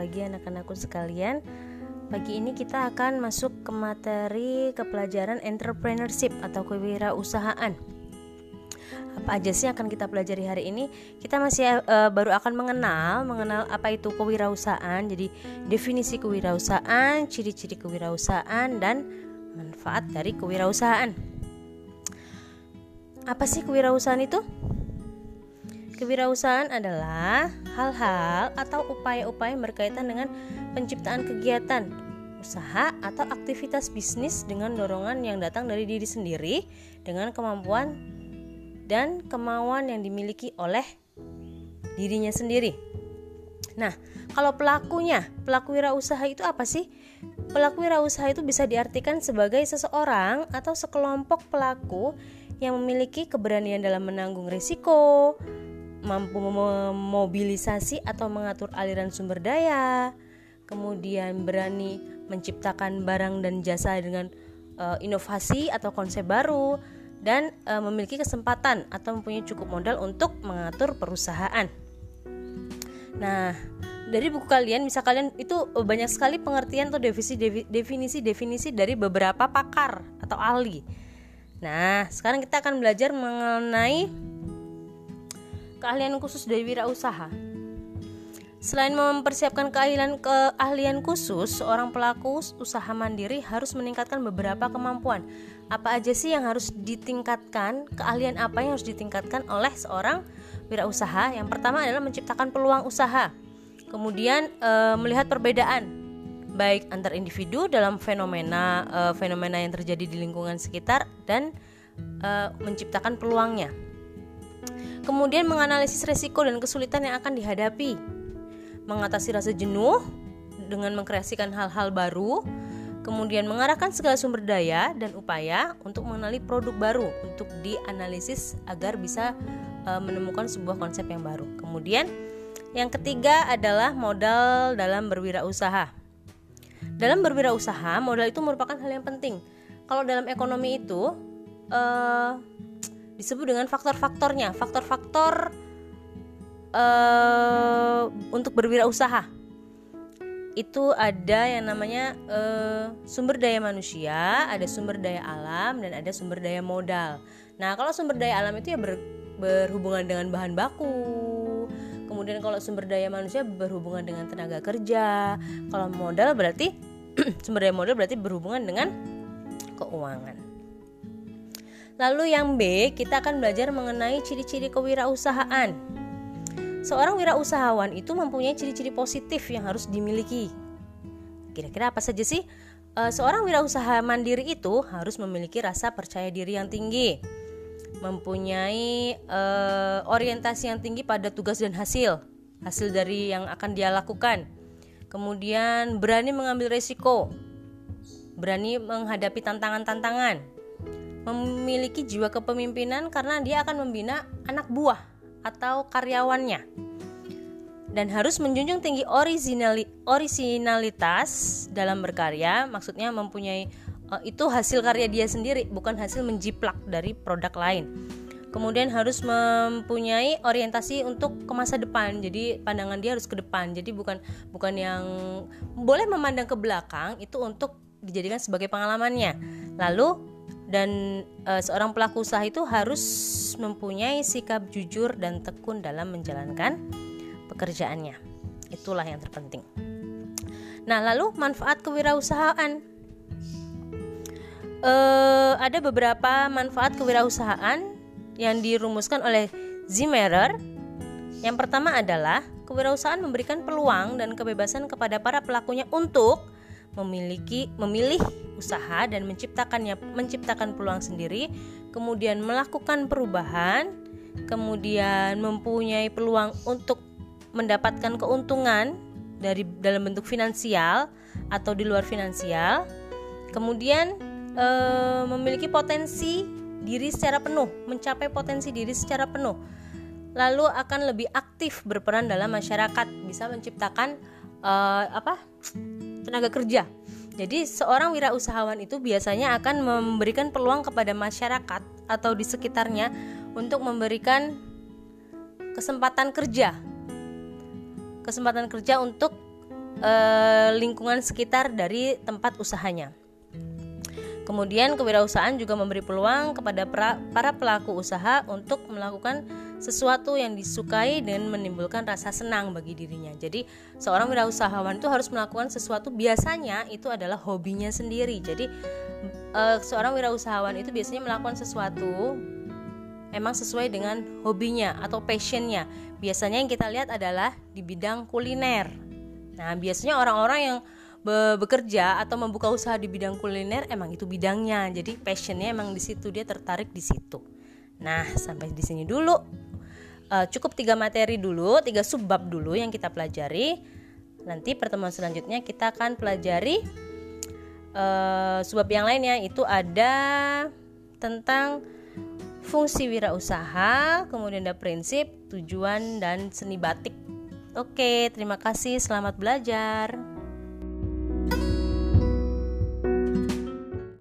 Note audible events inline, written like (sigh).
pagi anak-anakku sekalian. Pagi ini kita akan masuk ke materi kepelajaran entrepreneurship atau kewirausahaan. Apa aja sih yang akan kita pelajari hari ini? Kita masih uh, baru akan mengenal mengenal apa itu kewirausahaan. Jadi definisi kewirausahaan, ciri-ciri kewirausahaan dan manfaat dari kewirausahaan. Apa sih kewirausahaan itu? Kewirausahaan adalah hal-hal atau upaya-upaya berkaitan dengan penciptaan kegiatan, usaha atau aktivitas bisnis dengan dorongan yang datang dari diri sendiri dengan kemampuan dan kemauan yang dimiliki oleh dirinya sendiri. Nah, kalau pelakunya, pelaku wirausaha itu apa sih? Pelaku wirausaha itu bisa diartikan sebagai seseorang atau sekelompok pelaku yang memiliki keberanian dalam menanggung risiko, mampu memobilisasi atau mengatur aliran sumber daya, kemudian berani menciptakan barang dan jasa dengan uh, inovasi atau konsep baru, dan uh, memiliki kesempatan atau mempunyai cukup modal untuk mengatur perusahaan. Nah, dari buku kalian, misal kalian itu banyak sekali pengertian atau definisi-definisi dari beberapa pakar atau ahli. Nah, sekarang kita akan belajar mengenai keahlian khusus dari wirausaha. Selain mempersiapkan keahlian keahlian khusus, seorang pelaku usaha mandiri harus meningkatkan beberapa kemampuan. Apa aja sih yang harus ditingkatkan? Keahlian apa yang harus ditingkatkan oleh seorang wirausaha? Yang pertama adalah menciptakan peluang usaha. Kemudian e, melihat perbedaan baik antar individu dalam fenomena e, fenomena yang terjadi di lingkungan sekitar dan e, menciptakan peluangnya. Kemudian menganalisis resiko dan kesulitan yang akan dihadapi. Mengatasi rasa jenuh dengan mengkreasikan hal-hal baru, kemudian mengarahkan segala sumber daya dan upaya untuk mengenali produk baru untuk dianalisis agar bisa e, menemukan sebuah konsep yang baru. Kemudian yang ketiga adalah modal dalam berwirausaha. Dalam berwirausaha, modal itu merupakan hal yang penting. Kalau dalam ekonomi itu, uh, disebut dengan faktor-faktornya, faktor-faktor uh, untuk berwirausaha. Itu ada yang namanya uh, sumber daya manusia, ada sumber daya alam, dan ada sumber daya modal. Nah, kalau sumber daya alam itu ya ber, berhubungan dengan bahan baku. Kemudian kalau sumber daya manusia berhubungan dengan tenaga kerja. Kalau modal berarti (clears throat) sumber daya modal berarti berhubungan dengan keuangan. Lalu yang B, kita akan belajar mengenai ciri-ciri kewirausahaan. Seorang wirausahawan itu mempunyai ciri-ciri positif yang harus dimiliki. Kira-kira apa saja sih? E, seorang wirausaha mandiri itu harus memiliki rasa percaya diri yang tinggi, mempunyai e, orientasi yang tinggi pada tugas dan hasil, hasil dari yang akan dia lakukan. Kemudian berani mengambil resiko, berani menghadapi tantangan-tantangan, memiliki jiwa kepemimpinan karena dia akan membina anak buah atau karyawannya. Dan harus menjunjung tinggi originali, originalitas dalam berkarya maksudnya mempunyai uh, itu hasil karya dia sendiri bukan hasil menjiplak dari produk lain. Kemudian harus mempunyai orientasi untuk ke masa depan jadi pandangan dia harus ke depan. Jadi bukan bukan yang boleh memandang ke belakang itu untuk dijadikan sebagai pengalamannya. Lalu dan e, seorang pelaku usaha itu harus mempunyai sikap jujur dan tekun dalam menjalankan pekerjaannya. Itulah yang terpenting. Nah, lalu manfaat kewirausahaan. E, ada beberapa manfaat kewirausahaan yang dirumuskan oleh Zimmerer. Yang pertama adalah kewirausahaan memberikan peluang dan kebebasan kepada para pelakunya untuk memiliki memilih usaha dan menciptakannya menciptakan peluang sendiri, kemudian melakukan perubahan, kemudian mempunyai peluang untuk mendapatkan keuntungan dari dalam bentuk finansial atau di luar finansial, kemudian e, memiliki potensi diri secara penuh, mencapai potensi diri secara penuh, lalu akan lebih aktif berperan dalam masyarakat, bisa menciptakan e, apa tenaga kerja. Jadi seorang wirausahawan itu biasanya akan memberikan peluang kepada masyarakat atau di sekitarnya untuk memberikan kesempatan kerja. Kesempatan kerja untuk eh, lingkungan sekitar dari tempat usahanya. Kemudian kewirausahaan juga memberi peluang kepada para pelaku usaha untuk melakukan sesuatu yang disukai dan menimbulkan rasa senang bagi dirinya. Jadi, seorang wirausahawan itu harus melakukan sesuatu biasanya itu adalah hobinya sendiri. Jadi, uh, seorang wirausahawan itu biasanya melakukan sesuatu emang sesuai dengan hobinya atau passionnya. Biasanya yang kita lihat adalah di bidang kuliner. Nah, biasanya orang-orang yang be bekerja atau membuka usaha di bidang kuliner emang itu bidangnya. Jadi passionnya emang di situ dia tertarik di situ. Nah sampai di sini dulu. Uh, cukup tiga materi dulu tiga subbab dulu yang kita pelajari. Nanti pertemuan selanjutnya kita akan pelajari uh, subbab yang lainnya. Itu ada tentang fungsi wirausaha kemudian ada prinsip tujuan dan seni batik. Oke, terima kasih. Selamat belajar.